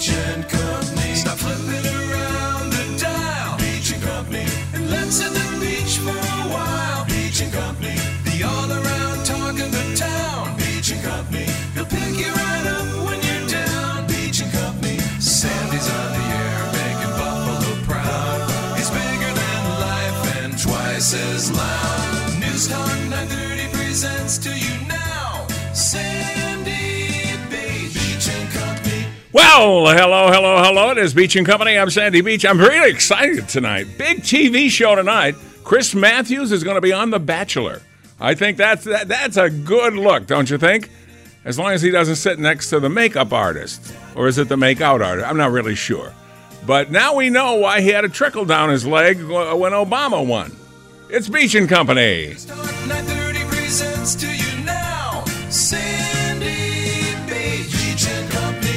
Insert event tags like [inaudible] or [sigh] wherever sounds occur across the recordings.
Beach and Company. Stop flipping around the dial. Beach and Company. And let's hit the beach for a while. Beach and Company. The all around talk of the town. Beach and Company. He'll pick you right up when you're down. Beach and Company. Sandy's on the air making Buffalo proud. He's bigger than life and twice as loud. News Talk 930 presents to you now. Sandy Well, hello, hello, hello. It is Beach and Company. I'm Sandy Beach. I'm really excited tonight. Big TV show tonight. Chris Matthews is going to be on The Bachelor. I think that's that, that's a good look, don't you think? As long as he doesn't sit next to the makeup artist, or is it the make-out artist? I'm not really sure. But now we know why he had a trickle down his leg uh, when Obama won. It's Beach and Company.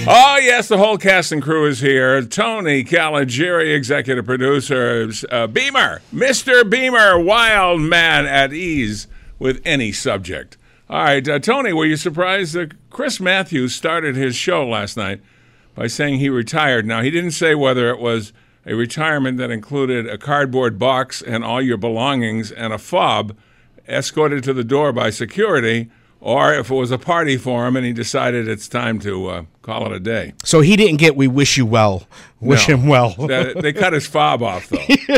Oh, yes, the whole cast and crew is here. Tony Caligiuri, executive producer. Uh, Beamer, Mr. Beamer, wild man at ease with any subject. All right, uh, Tony, were you surprised that Chris Matthews started his show last night by saying he retired? Now, he didn't say whether it was a retirement that included a cardboard box and all your belongings and a fob escorted to the door by security, or if it was a party for him and he decided it's time to uh, call it a day. So he didn't get "We wish you well." Wish No. him well. [laughs] They- they cut his fob off, though. [laughs]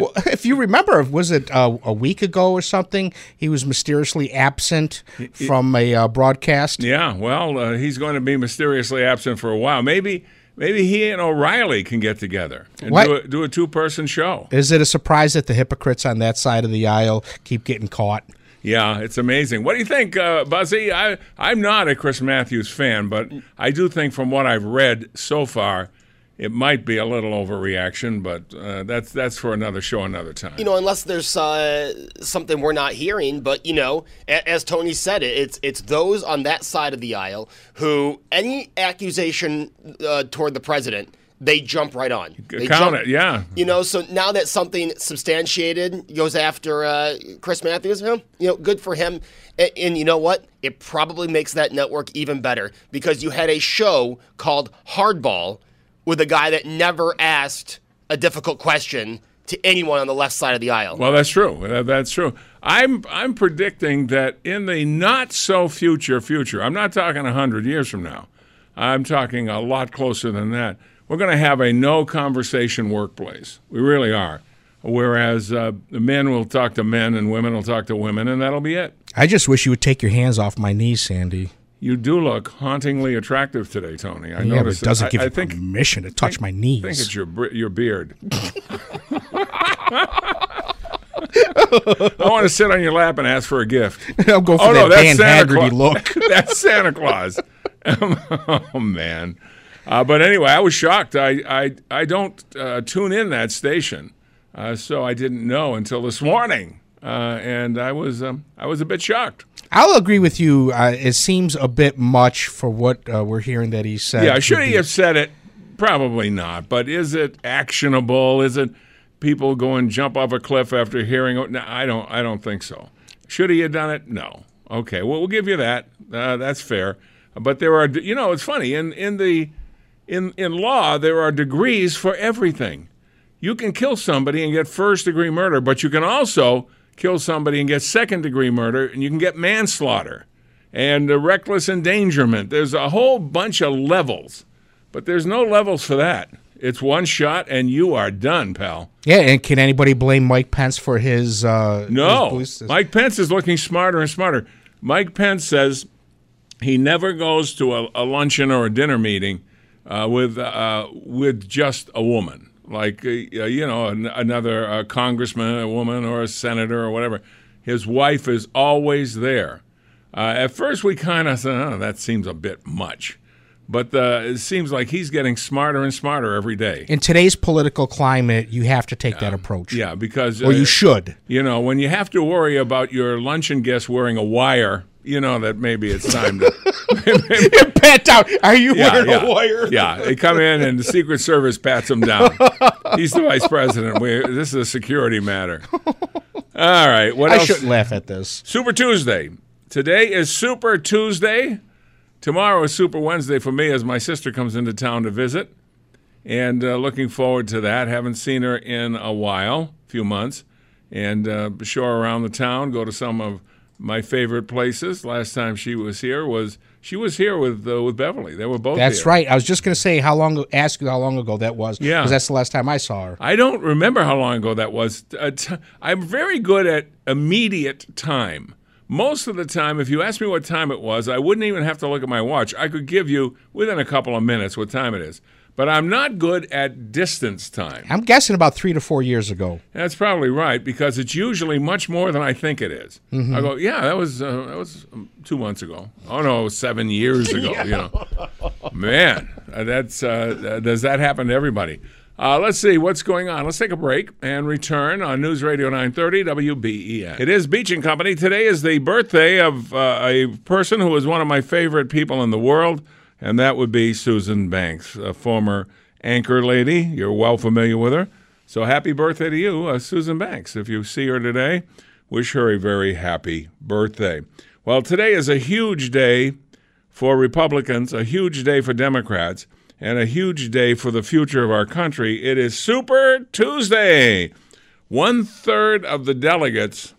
Well, if you remember, was it uh, a week ago or something? He was mysteriously absent from a uh, broadcast. Yeah, well, uh, he's going to be mysteriously absent for a while. Maybe, maybe he and O'Reilly can get together and What? do a, do a two-person show. Is it a surprise that the hypocrites on that side of the aisle keep getting caught? Yeah, it's amazing. What do you think, uh, Buzzy? I I'm not a Chris Matthews fan, but I do think from what I've read so far, it might be a little overreaction. But uh, that's that's for another show, another time. you know, unless there's uh, something we're not hearing. But you know, a- as Tony said, it, it's it's those on that side of the aisle who any accusation uh, toward the president, they jump right on. They Count jump- it, yeah. You know, so now that something substantiated goes after uh, Chris Matthews, you know, good for him. And, and you know what? It probably makes that network even better because you had a show called Hardball with a guy that never asked a difficult question to anyone on the left side of the aisle. Well, that's true. That's true. I'm I'm predicting that in the not so future future, I'm not talking hundred years from now. I'm talking a lot closer than that. We're going to have a no conversation workplace. We really are. Whereas uh, the men will talk to men and women will talk to women, and that'll be it. I just wish you would take your hands off my knees, Sandy. You do look hauntingly attractive today, Tony. I yeah, but noticed it doesn't I, give I you think permission to touch my knees. I think it's your your beard. [laughs] [laughs] I want to sit on your lap and ask for a gift. I'll go for oh, no, that that's Dan Santa Haggerty Claus. look. [laughs] that's Santa Claus. oh man. Uh, but anyway, I was shocked. I I, I don't uh, tune in that station, uh, so I didn't know until this morning, uh, and I was um, I was a bit shocked. I'll agree with you. Uh, it seems a bit much for what uh, we're hearing that he said. Yeah, should he have said it? Probably not. But is it actionable? Is it people go and jump off a cliff after hearing? it? No, I don't. I don't think so. Should he have done it? No. Okay. Well, we'll give you that. Uh, that's fair. But there are, you know, it's funny in in the in in law there are degrees for everything. You can kill somebody and get first degree murder, but you can also kill somebody and get second degree murder, and you can get manslaughter and uh, reckless endangerment. There's a whole bunch of levels But there's no levels for that. It's one shot and you are done, pal. Yeah, and can anybody blame Mike Pence for his? Uh, No, his? Mike Pence is looking smarter and smarter. Mike Pence says he never goes to a, a luncheon or a dinner meeting uh, with uh, with just a woman, like uh, you know an, another uh, congressman, a woman, or a senator or whatever. His wife is always there. Uh, at first, we kind of said, "Oh, that seems a bit much," but uh, it seems like he's getting smarter and smarter every day. In today's political climate, you have to take that approach. Yeah, because Or you should. You know, when you have to worry about your luncheon guest wearing a wire, you know that maybe it's time to [laughs] [laughs] pat down. Are you yeah, wearing yeah. a wire? Yeah, they come in and the Secret Service pats him down. [laughs] He's the vice president. We, this is a security matter. All right, what I else? shouldn't laugh at this. Super Tuesday. Today is Super Tuesday. Tomorrow is Super Wednesday for me as my sister comes into town to visit. And uh, looking forward to that. Haven't seen her in a while, a few months. And uh, show her around the town, go to some of my favorite places. Last time she was here was she was here with uh, with Beverly. They were both That's here. right. I was just going to say how long. Ask you how long ago that was. Yeah. because that's the last time I saw her. I don't remember how long ago that was. Uh, t- I'm very good at immediate time. Most of the time, if you ask me what time it was, I wouldn't even have to look at my watch. I could give you within a couple of minutes what time it is. But I'm not good at distance time. I'm guessing about three to four years ago. That's probably right because it's usually much more than I think it is. Mhm. I go, yeah, that was uh, that was um, two months ago. Oh no, seven years ago. [laughs] You know, man, uh, that's uh, uh, does that happen to everybody? Uh, let's see what's going on. Let's take a break and return on News Radio 930 WBEN. It is Beach and Company. Today is the birthday of uh, a person who is one of my favorite people in the world, and that would be Susan Banks, a former anchor lady. You're well familiar with her. So happy birthday to you, uh, Susan Banks. If you see her today, wish her a very happy birthday. Well, today is a huge day for Republicans, a huge day for Democrats, and a huge day for the future of our country. It is Super Tuesday. One third of the delegates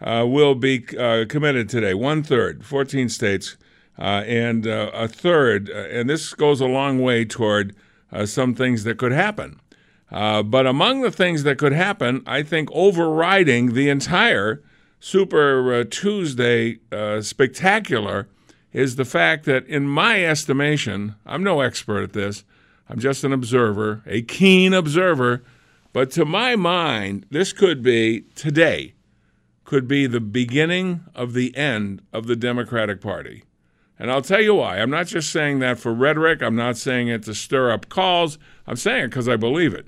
uh, will be uh, committed today. One third, 14 states, and uh, a third, uh, and this goes a long way toward uh, some things that could happen. Uh, but among the things that could happen, I think overriding the entire Super uh, Tuesday uh, spectacular is the fact that, in my estimation, I'm no expert at this, I'm just an observer, a keen observer, but to my mind, this could be today, could be the beginning of the end of the Democratic Party. And I'll tell you why. I'm not just saying that for rhetoric. I'm not saying it to stir up calls. I'm saying it because I believe it.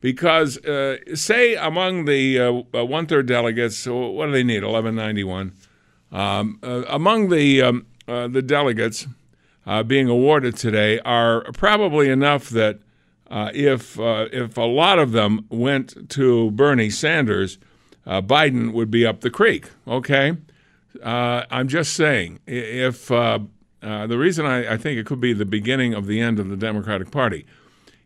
Because, uh, say, among the uh, one third delegates, what do they need? 1191. Um, uh, among the um, uh, the delegates uh, being awarded today are probably enough that uh, if uh, if a lot of them went to Bernie Sanders, uh, Biden would be up the creek. Okay, uh, I'm just saying if uh, uh, the reason I, I think it could be the beginning of the end of the Democratic Party,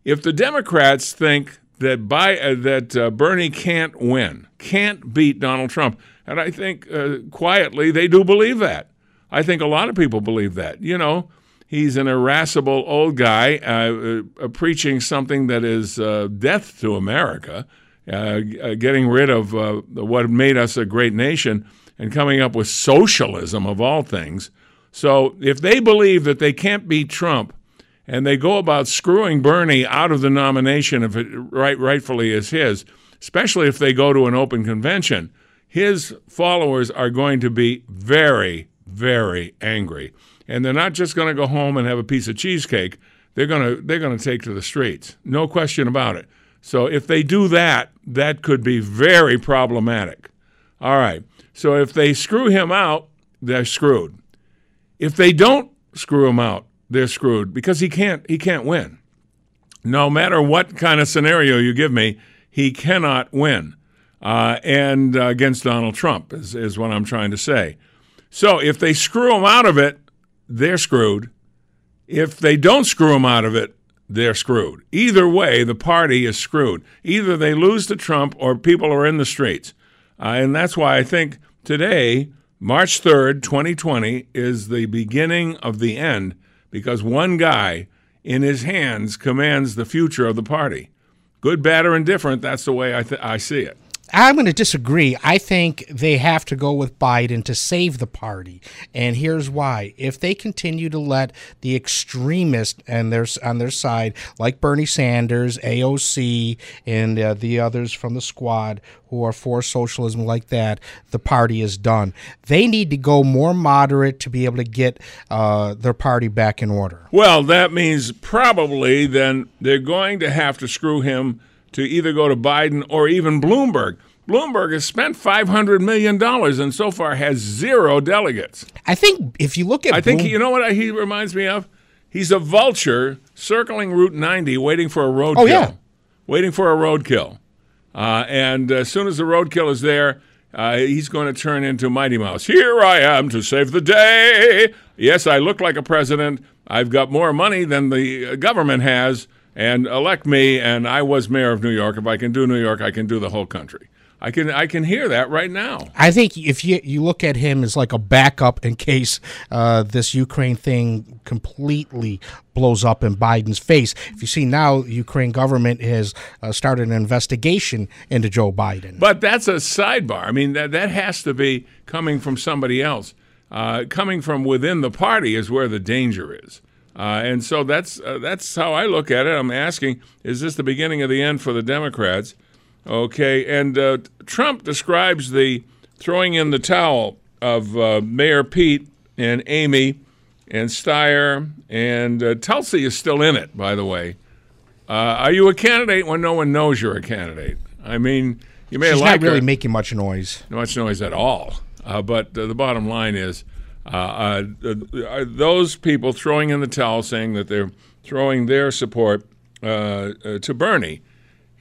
if the Democrats think that by uh, that uh, Bernie can't win, can't beat Donald Trump, and I think uh, quietly they do believe that. I think a lot of people believe that. You know, he's an irascible old guy preaching something that is death to America, getting rid of what made us a great nation and coming up with socialism of all things. So if they believe that they can't beat Trump and they go about screwing Bernie out of the nomination if it right, rightfully is his, especially if they go to an open convention, his followers are going to be very, very angry. And they're not just going to go home and have a piece of cheesecake. They're going to they're going to take to the streets. No question about it. So if they do that, that could be very problematic. All right. So if they screw him out, they're screwed. If they don't screw him out, they're screwed because he can't he can't win. No matter what kind of scenario you give me, he cannot win. Uh, and uh, against Donald Trump is, is what I'm trying to say. So if they screw him out of it, they're screwed. If they don't screw him out of it, they're screwed. Either way, the party is screwed. Either they lose to Trump or people are in the streets. Uh, and that's why I think today, March 3rd, 2020, is the beginning of the end because one guy in his hands commands the future of the party. Good, bad, or indifferent, that's the way I, th- I see it. I'm going to disagree. I think they have to go with Biden to save the party, and here's why: if they continue to let the extremists and their on their side, like Bernie Sanders, AOC, and uh, the others from the squad who are for socialism like that, the party is done. They need to go more moderate to be able to get uh, their party back in order. Well, that means probably then they're going to have to screw him to either go to Biden or even Bloomberg. Bloomberg has spent $500 million and so far has zero delegates. I think if you look at, I think, Bloom- you know what he reminds me of? He's a vulture circling Route 90 waiting for a roadkill. Oh, yeah. Waiting for a roadkill. Uh, and as soon as the roadkill is there, uh, he's going to turn into Mighty Mouse. Here I am to save the day. Yes, I look like a president. I've got more money than the government has, and elect me. And I was mayor of New York. If I can do New York, I can do the whole country. I can I can hear that right now. I think if you you look at him as like a backup in case uh, this Ukraine thing completely blows up in Biden's face. If you see now, Ukraine government has uh, started an investigation into Joe Biden. But that's a sidebar. I mean, that, that has to be coming from somebody else. Uh, coming from within the party is where the danger is. Uh, and so that's uh, that's how I look at it. I'm asking, is this the beginning of the end for the Democrats? Okay, and uh, Trump describes the throwing in the towel of uh, Mayor Pete and Amy and Steyer and uh, Tulsi is still in it, by the way. Uh, are you a candidate when no one knows you're a candidate? I mean, you may She's like not really her, making much noise. not much noise at all. Uh, but uh, the bottom line is, uh, uh, uh, are those people throwing in the towel, saying that they're throwing their support uh, uh, to Bernie.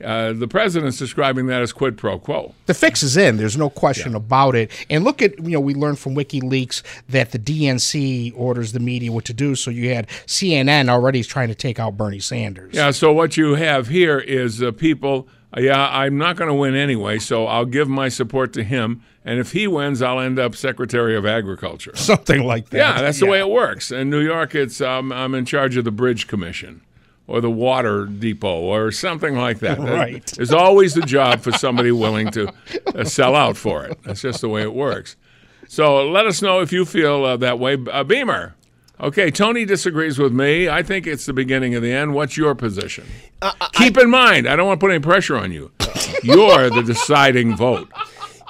Uh, the president's describing that as quid pro quo. The fix is in. There's no question about it. And look at you know we learned from WikiLeaks that the DNC orders the media what to do. So you had CNN already trying to take out Bernie Sanders. Yeah, so what you have here is uh, people, uh, yeah, I'm not going to win anyway, so I'll give my support to him. And if he wins, I'll end up Secretary of Agriculture. [laughs] Something like that. Yeah, that's the way it works. In New York, it's um, I'm in charge of the Bridge Commission or the Water Depot or something like that. [laughs] Right. There's always a job for somebody willing to uh, sell out for it. That's just the way it works. So let us know if you feel uh, that way. Uh, Beamer. Okay, Tony disagrees with me. I think it's the beginning of the end. What's your position? Keep in mind, I don't want to put any pressure on you. You're the deciding vote.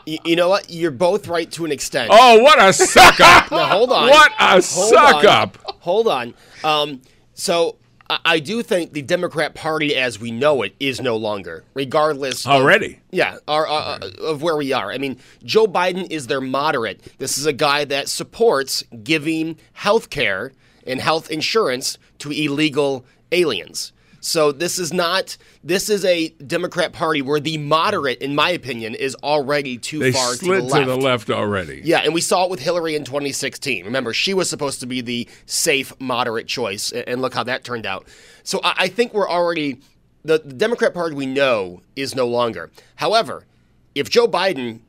You, you know what? You're both right to an extent. Oh, what a suck up! [laughs] Now, hold on. What a Hold suck on. up! Hold on. Um, so I, I do think the Democrat Party, as we know it, is no longer, regardless. of- Already. yeah, our, uh, of where we are. I mean, Joe Biden is their moderate. This is a guy that supports giving health care and health insurance to illegal aliens. So this is not. This is a Democrat Party where the moderate, in my opinion, is already too They far slid to the left. to the left already. Yeah, and we saw it with Hillary in 2016. Remember, she was supposed to be the safe, moderate choice, and look how that turned out. So I I think we're already the, the Democrat Party we know is no longer. However, if Joe Biden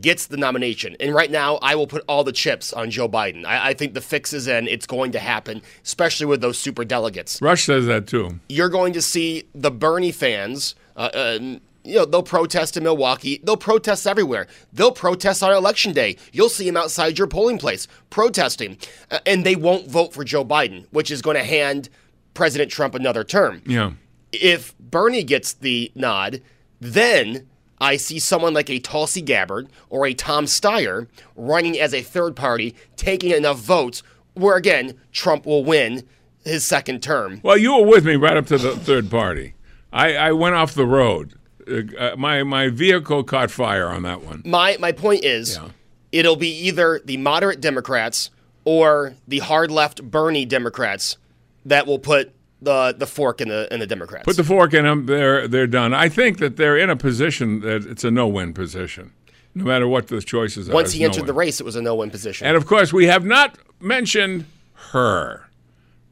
gets the nomination, and right now I will put all the chips on Joe Biden. I, I think the fix is in. It's going to happen, especially with those super delegates Rush says that too. you're going to see the Bernie fans. Uh, uh, you know, they'll protest in Milwaukee. They'll protest everywhere. They'll protest on election day. You'll see them outside your polling place protesting, uh, and they won't vote for Joe Biden, which is going to hand President Trump another term. Yeah. If Bernie gets the nod, then I see someone like a Tulsi Gabbard or a Tom Steyer running as a third party, taking enough votes where again Trump will win his second term. Well, you were with me right up to the third party. I, I went off the road. Uh, uh, my my vehicle caught fire on that one. My my point is, Yeah. it'll be either the moderate Democrats or the hard left Bernie Democrats that will put the the fork in the in the Democrats. Put the fork in them. They're they're done. I think that they're in a position that it's a no-win position, no matter what the choices are. Once he entered no-win. the race, it was a no-win position. And of course, we have not mentioned her,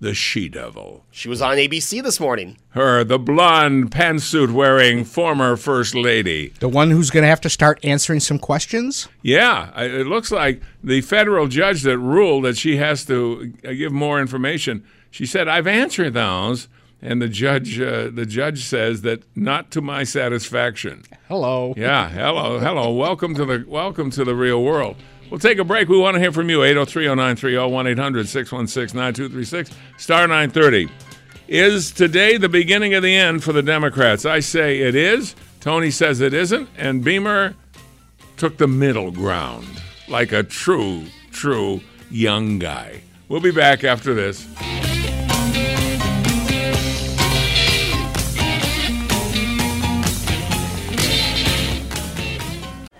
the she-devil. she was on ABC this morning. Her, the blonde pantsuit-wearing former first lady. The one who's going to have to start answering some questions. Yeah, it looks like the federal judge that ruled that she has to uh, give more information. She said, "I've answered those." And the judge, uh, the judge says that not to my satisfaction. Hello. Yeah, hello, hello. Welcome to the welcome to the real world. We'll take a break. We want to hear from you. 803-0930-1-800-616-9236, star 930. Is today the beginning of the end for the Democrats? I say it is. Tony says it isn't. And Beamer took the middle ground like a true, true young guy. We'll be back after this.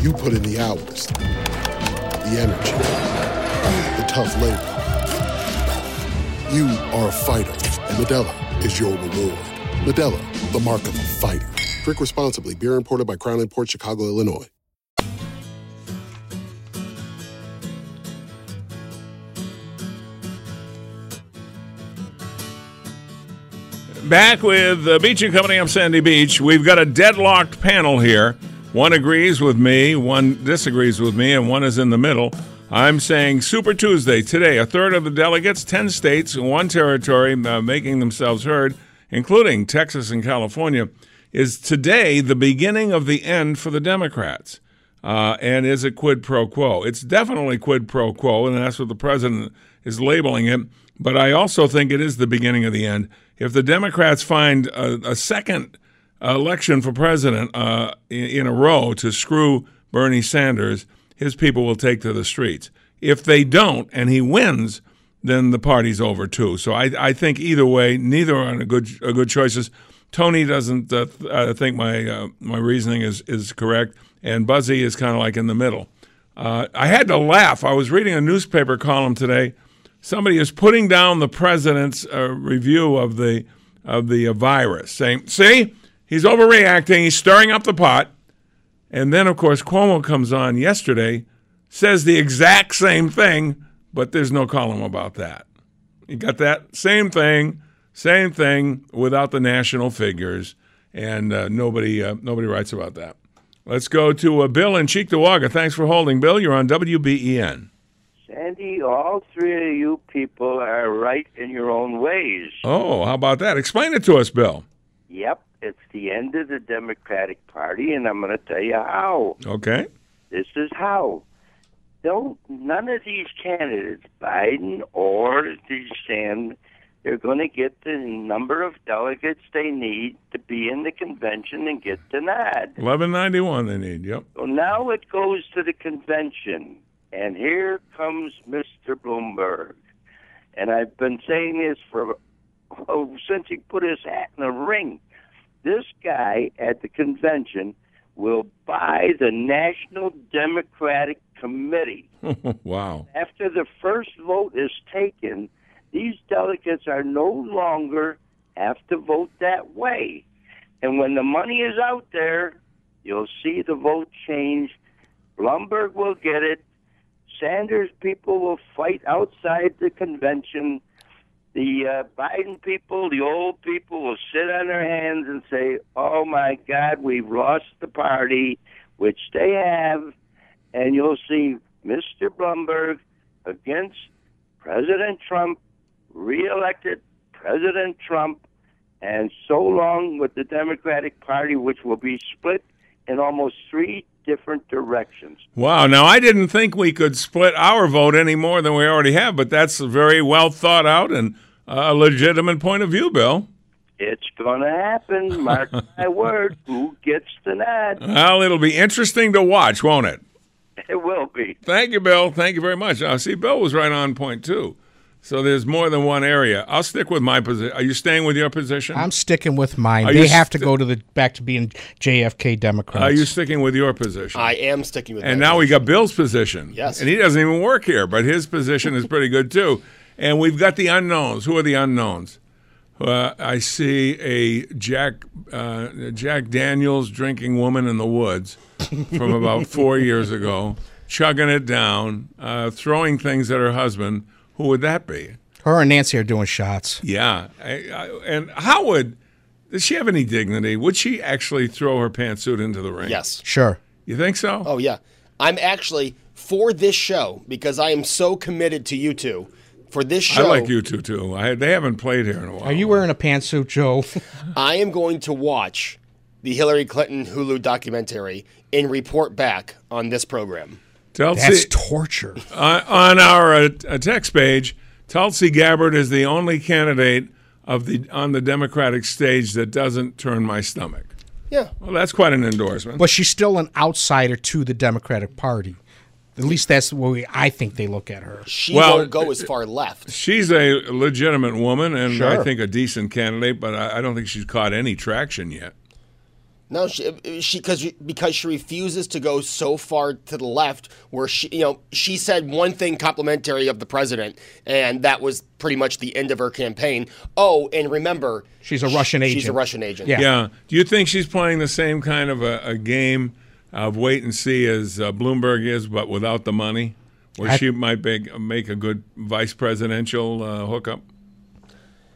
You put in the hours, the energy, the tough labor. You are a fighter, and Modelo is your reward. Modelo, the mark of a fighter. Drink responsibly. Beer imported by Crown Port Chicago, Illinois. Back with uh, the Beach and Company. I'm Sandy Beach. We've got a deadlocked panel here. One agrees with me, one disagrees with me, and one is in the middle. I'm saying Super Tuesday today. A third of the delegates, 10 states, one territory uh, making themselves heard, including Texas and California, is today the beginning of the end for the Democrats. Uh, and is a quid pro quo. It's definitely quid pro quo, and that's what the president is labeling it. But I also think it is the beginning of the end. If the Democrats find a, a second election for president uh, in, in a row to screw Bernie Sanders, his people will take to the streets. If they don't and he wins, then the party's over too. So I, I think either way, neither are good good choices. Tony doesn't uh, th- uh, think my uh, my reasoning is is correct, and Buzzy is kind of like in the middle. Uh, I had to laugh. I was reading a newspaper column today. Somebody is putting down the president's uh, review of the of the uh, virus, saying, "See, he's overreacting. He's stirring up the pot." And then, of course, Cuomo comes on yesterday, says the exact same thing, but there's no column about that. You got that same thing, same thing without the national figures, and uh, nobody uh, nobody writes about that. Let's go to uh, Bill in Cheektowaga. Thanks for holding, Bill. You're on WBEN. Sandy, all three of you people are right in your own ways. Oh, how about that? Explain it to us, Bill. Yep, it's the end of the Democratic Party, and I'm going to tell you how. Okay. This is how. Don't none of these candidates, Biden or Sanders, they're going to get the number of delegates they need to be in the convention and get the nod. 1191 they need, yep. So now it goes to the convention, and here comes Mr. Bloomberg. And I've been saying this for oh, since he put his hat in the ring. This guy at the convention will buy the National Democratic Committee. [laughs] wow. After the first vote is taken, these delegates are no longer have to vote that way. And when the money is out there, you'll see the vote change. Bloomberg will get it. Sanders people will fight outside the convention. The uh, Biden people, the old people, will sit on their hands and say, "Oh my God, we've lost the party," which they have, and you'll see Mr. Bloomberg against President Trump, reelected President Trump, and so long with the Democratic Party, which will be split in almost three different directions. Wow. Now, I didn't think we could split our vote any more than we already have, but that's very well thought out and a legitimate point of view, Bill. It's going to happen. Mark [laughs] my word. Who gets the nod? Well, it'll be interesting to watch, won't it? It will be. Thank you, Bill. Thank you very much. I see Bill was right on point, too. So there's more than one area. I'll stick with my position. Are you staying with your position? I'm sticking with mine. Are they you have to go to the back to being JFK Democrats. Are you sticking with your position? I am sticking with. and my now we got Bill's position. Yes. And he doesn't even work here, but his position is pretty good too. And we've got the unknowns. Who are the unknowns? Uh, I see a Jack uh, Jack Daniels drinking woman in the woods from about [laughs] four years ago, chugging it down, uh, throwing things at her husband. Who would that be? Her and Nancy are doing shots. Yeah, I, I, and how would does she have any dignity? Would she actually throw her pantsuit into the ring? Yes. Sure. You think so? Oh yeah. I'm actually for this show because I am so committed to you two. For this show. I like you two too. I, they haven't played here in a while. Are you wearing a pantsuit, Joe? [laughs] I am going to watch the Hillary Clinton Hulu documentary and report back on this program. Tulsi, That's torture. on, on our uh, uh, text page, Tulsi Gabbard is the only candidate of the on the Democratic stage that doesn't turn my stomach. Yeah. Well, that's quite an endorsement. But she's still an outsider to the Democratic Party. At least that's the way I think they look at her. She Well, won't go as far left. She's a legitimate woman and I think a decent candidate, but I, I don't think she's caught any traction yet. No, she she because because she refuses to go so far to the left where she you know she said one thing complimentary of the president and that was pretty much the end of her campaign. Oh, and remember, She's a Russian agent. She's a. Russian agent. Yeah. Yeah. Do you think she's playing the same kind of a, a game of wait and see as uh, Bloomberg is, but without the money, where I- she might make, make a good vice presidential uh, hookup?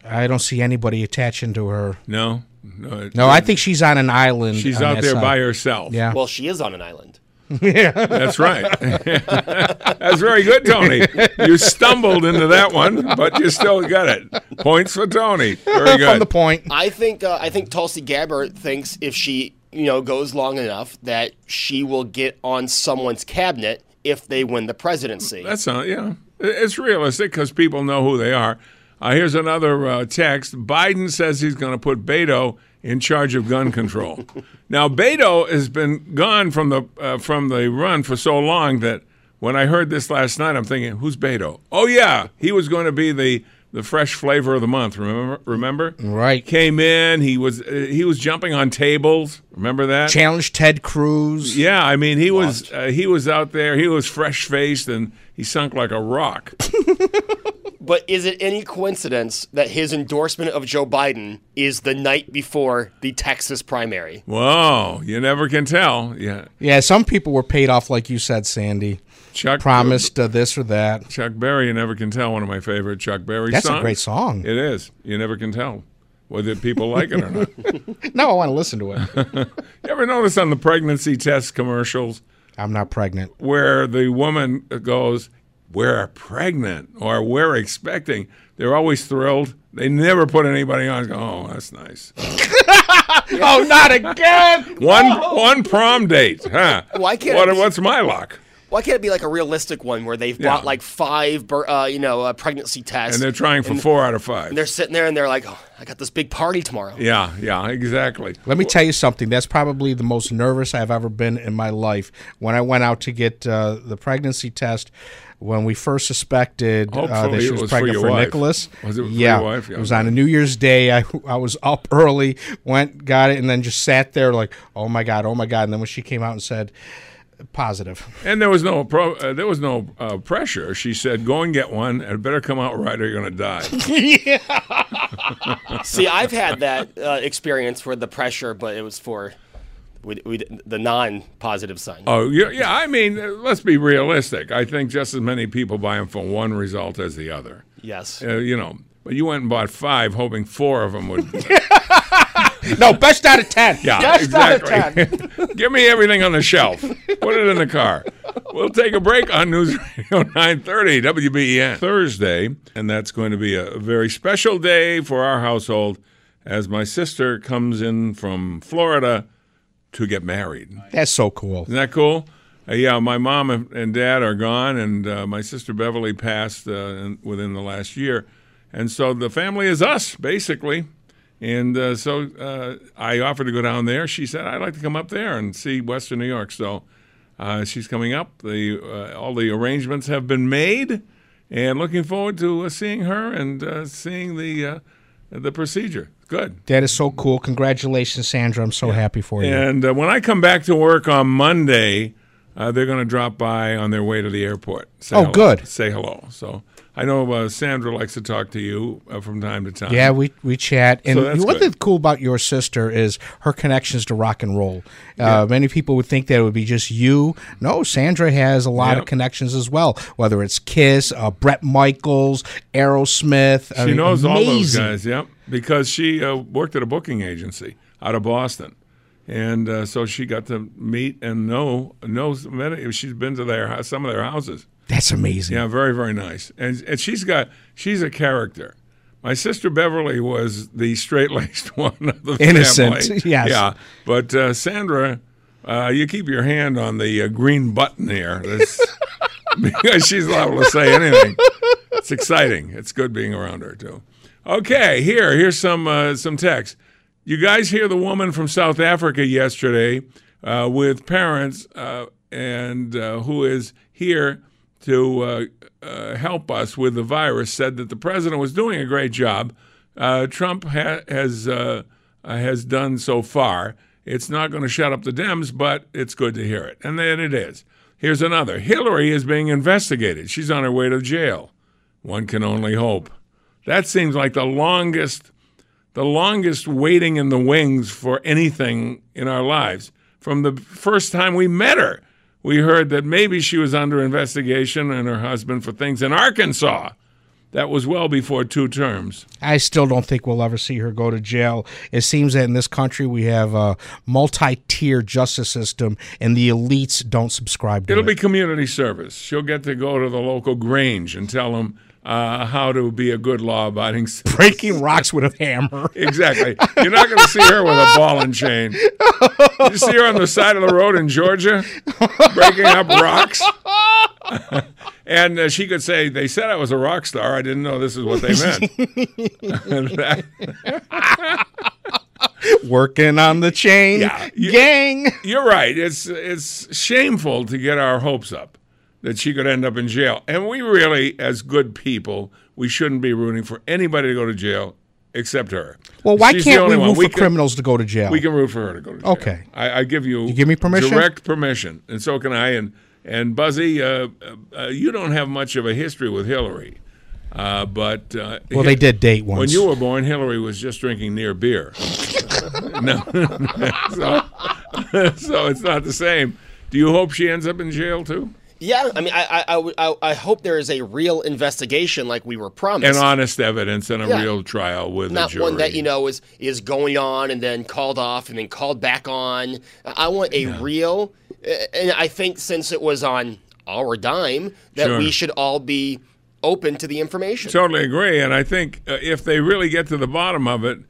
I don't see anybody attaching to her. No, no. it- No, I think she's on an island. she's out there side. by herself. Yeah. Well, she is on an island. [laughs] Yeah. That's right. [laughs] That's very good, Tony. You stumbled into that one, but you still got it. Points for Tony. Very [laughs] good. From the point. I think uh, I think Tulsi Gabbard thinks if she you know goes long enough that she will get on someone's cabinet if they win the presidency. That's not, yeah. It's realistic because people know who they are. Uh, here's another uh, text. Biden says he's going to put Beto in charge of gun control. [laughs] now, Beto has been gone from the uh, from the run for so long that when I heard this last night, I'm thinking, who's Beto? Oh yeah, he was going to be the the fresh flavor of the month. Remember? Remember? Right. Came in. He was uh, he was jumping on tables. Remember that? Challenged Ted Cruz. Yeah, I mean he was uh, he was out there. He was fresh faced and he sunk like a rock. [laughs] But is it any coincidence that his endorsement of Joe Biden is the night before the Texas primary? Whoa, you never can tell. Yeah, Yeah, some people were paid off, like you said, Sandy. Chuck Promised uh, this or that. Chuck Berry. You never can tell. One of my favorite Chuck Berry songs. That's a great song. It is. You never can tell whether people like it or not. [laughs] No, I want to listen to it. [laughs] you ever notice on the pregnancy test commercials I'm not pregnant. where the woman goes, "We're pregnant" or "We're expecting"? They're always thrilled. They never put anybody on. and Go, oh, that's nice. [laughs] oh, not again! One one prom date, huh? Why can't What, what's my luck? Why can't it be like a realistic one where they've Yeah. bought like five, uh, you know, uh, pregnancy tests, And they're trying for and- four out of five. and they're sitting there and they're like, oh, "I got this big party tomorrow." Yeah, yeah, exactly. Let me tell you something. That's probably the most nervous I've ever been in my life. When I went out to get uh, the pregnancy test, when we first suspected uh, that she it was, was for pregnant your for, wife. Nicholas, Was it for yeah, your wife? Yeah, it was on a New Year's Day. I I was up early, went got it, and then just sat there like, oh my god, oh my god. And then when she came out and said positive, And there was no pro, uh, there was no uh, pressure. She said, "Go and get one, and it better come out right, or you're going to die." [laughs] See, I've had that uh, experience for the pressure, but it was for we, we, the non-positive sign. oh, yeah, yeah. I mean, uh, let's be realistic. I think just as many people buy them for one result as the other. Yes. Uh, you know, but you went and bought five, hoping four of them would. [laughs] no, best out of ten. Yeah, best exactly. out of ten. [laughs] Give me everything on the shelf. Put it in the car. We'll take a break on News Radio [laughs] 930 WBEN Thursday, and that's going to be a very special day for our household as my sister comes in from Florida to get married. That's so cool. Isn't that cool? Uh, yeah, my mom and- and dad are gone, and uh, my sister Beverly passed uh, in, within the last year, and so the family is us basically. And uh, so uh, I offered to go down there. She said I'd like to come up there and see Western New York. So uh, she's coming up. The uh, all the arrangements have been made, and looking forward to uh, seeing her and uh, seeing the uh, the procedure. Good. That is so cool. Congratulations, Sandra. I'm so happy for you. And uh, when I come back to work on Monday, uh, they're going to drop by on their way to the airport. Oh, hello- good. Say hello. So I know uh, Sandra likes to talk to you uh, from time to time. Yeah, we we chat, and So good. cool about your sister is her connections to rock and roll. Uh, Many people would think that it would be just you. No, Sandra has a lot Yep. of connections as well. Whether it's Kiss, uh, Bret Michaels, Aerosmith. I She mean, knows all those guys, yep, because she uh, worked at a booking agency out of Boston, and uh, so she got to meet and know knows many. She's been to their some of their houses. That's amazing. Yeah, very very nice, and and she's got she's a character. My sister Beverly was the straight laced [laughs] one of the Innocent, family. yes. Yeah, but uh, Sandra, uh, you keep your hand on the uh, green button here. [laughs] Because she's liable to say anything. It's exciting. It's good being around her too. Okay, here here's some uh, some text. You guys hear the woman from South Africa yesterday uh, with parents uh, and uh, who is here to uh, uh, help us with the virus said that the president was doing a great job. Uh, Trump ha- has uh, has done so far. It's not going to shut up the Dems, but it's good to hear it, and then it is. Here's another. Hillary is being investigated. She's on her way to jail. One can only hope. That seems like the longest the longest waiting in the wings for anything in our lives. From the first time we met her, we heard that maybe she was under investigation and her husband for things in Arkansas. That was well before two terms. I still don't think we'll ever see her go to jail. It seems that in this country we have a multi-tier justice system, and the elites don't subscribe to It'll it. be community service. She'll get to go to the local Grange and tell them uh, how to be a good law-abiding citizen. breaking rocks with a hammer. [laughs] Exactly. You're not going to see her with a ball and chain. You see her on the side of the road in Georgia, breaking up rocks. [laughs] and uh, she could say, "They said I was a rock star. I didn't know this is what they meant." [laughs] Working on the chain Yeah, you- gang. You're right. It's it's shameful to get our hopes up that she could end up in jail. And we really, as good people, we shouldn't be rooting for anybody to go to jail except her. Well, why She's can't we root for can- criminals to go to jail? We can root for her to go to jail. Okay. I, I give you. You give me permission? Direct permission, and so can I. And and Buzzy, uh, uh, you don't have much of a history with Hillary, uh, but uh, Well, they did date once. When you were born, Hillary was just drinking near beer. [laughs] no, [laughs] so, [laughs] so it's not the same. Do you hope she ends up in jail too? Yeah, I mean, I, I, I I, I hope there is a real investigation like we were promised. And honest evidence and a Yeah. real trial with not a jury. one that you know is is going on and then called off and then called back on. I want a real, uh, and I think since it was on our dime, that Sure. we should all be open to the information. Totally agree, and I think uh, if they really get to the bottom of it,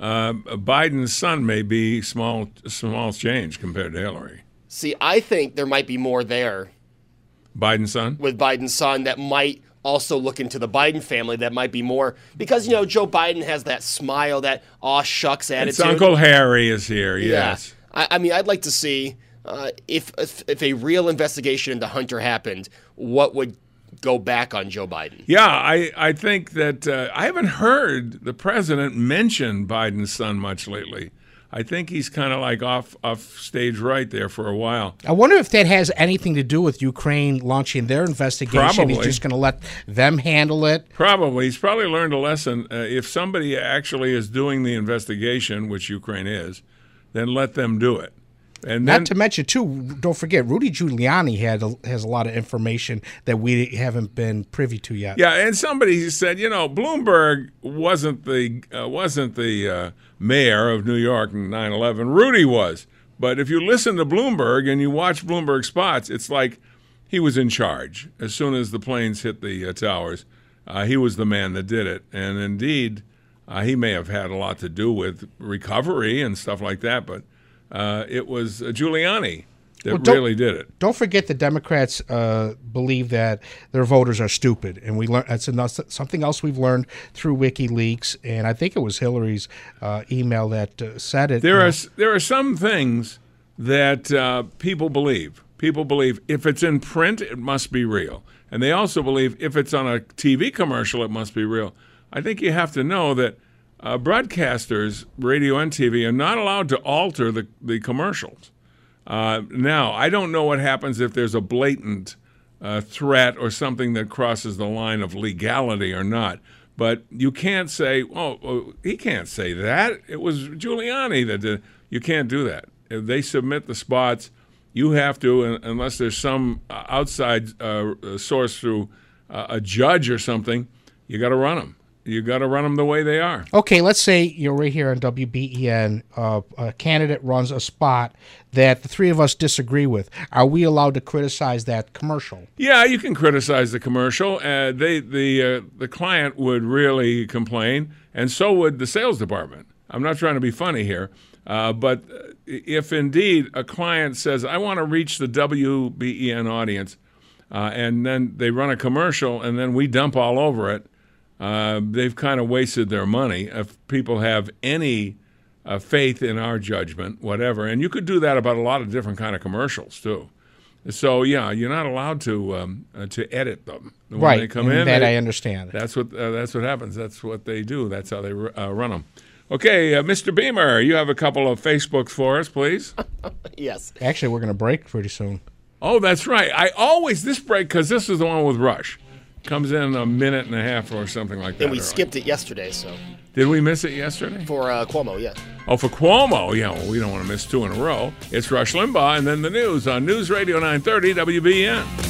uh, Biden's son may be small, small change compared to Hillary. See, I think there might be more there Biden's son. with Biden's son that might also look into the Biden family that might be more because you know Joe Biden has that smile, that aw shucks attitude. It's Uncle Harry is here. Yeah. Yes. I, I mean, I'd like to see uh, if, if if a real investigation into Hunter happened, what would go back on Joe Biden? Yeah, I, I think that uh, I haven't heard the president mention Biden's son much lately. I think he's kind of like off off stage right there for a while. I wonder if that has anything to do with Ukraine launching their investigation. Probably. He's just going to let them handle it. Probably. He's probably learned a lesson. Uh, if somebody actually is doing the investigation, which Ukraine is, then let them do it. And then, Not to mention, too, don't forget, Rudy Giuliani had a, has a lot of information that we haven't been privy to yet. yeah, and somebody said, you know, Bloomberg wasn't the uh, wasn't the uh, mayor of New York in 9/11. Rudy was. But if you listen to Bloomberg and you watch Bloomberg spots, it's like he was in charge. As soon as the planes hit the uh, towers, uh, he was the man that did it. And indeed, uh, he may have had a lot to do with recovery and stuff like that. But uh, it was uh, Giuliani that Well, really did it. Don't forget the Democrats uh, believe that their voters are stupid, and we learn that's enough, something else we've learned through WikiLeaks, and I think it was Hillary's uh, email that uh, said it. There you are there are some things that uh, people believe. People believe if it's in print, it must be real. And they also believe if it's on a TV commercial, it must be real. I think you have to know that uh, broadcasters, radio and TV, are not allowed to alter the, the commercials. Uh, now, I don't know what happens if there's a blatant uh, threat or something that crosses the line of legality or not. But you can't say, oh, oh, he can't say that. It was Giuliani that did. You can't do that. If they submit the spots, you have to, unless there's some uh, outside uh, source through uh, a judge or something, you got to run them. You got to run them the way they are. Okay, let's say you're right here on WBEN. Uh, a candidate runs a spot that the three of us disagree with. Are we allowed to criticize that commercial? Yeah, you can criticize the commercial. Uh, they, the uh, the client would really complain, and so would the sales department. I'm not trying to be funny here, uh, but if indeed a client says, "I want to reach the WBEN audience," uh, and then they run a commercial, and then we dump all over it, uh, they've kind of wasted their money. If people have any uh, faith in our judgment, whatever, and you could do that about a lot of different kind of commercials too. So yeah, you're not allowed to um, uh, to edit them when Right, they come and in. that they- I understand. That's what uh, that's what happens. That's what they do. That's how they uh, run them. Okay, uh, Mr. Beamer, you have a couple of Facebooks for us, please. [laughs] yes. Actually, we're going to break pretty soon. Oh, that's right. I always this break because this is the one with Rush. Comes in a minute and a half or something like that. And we early. skipped it yesterday, so Did we miss it yesterday? for uh, Cuomo, yeah. Oh, for Cuomo, yeah. Well, we don't want to miss two in a row. It's Rush Limbaugh, and then the news on News Radio 930 WBEN.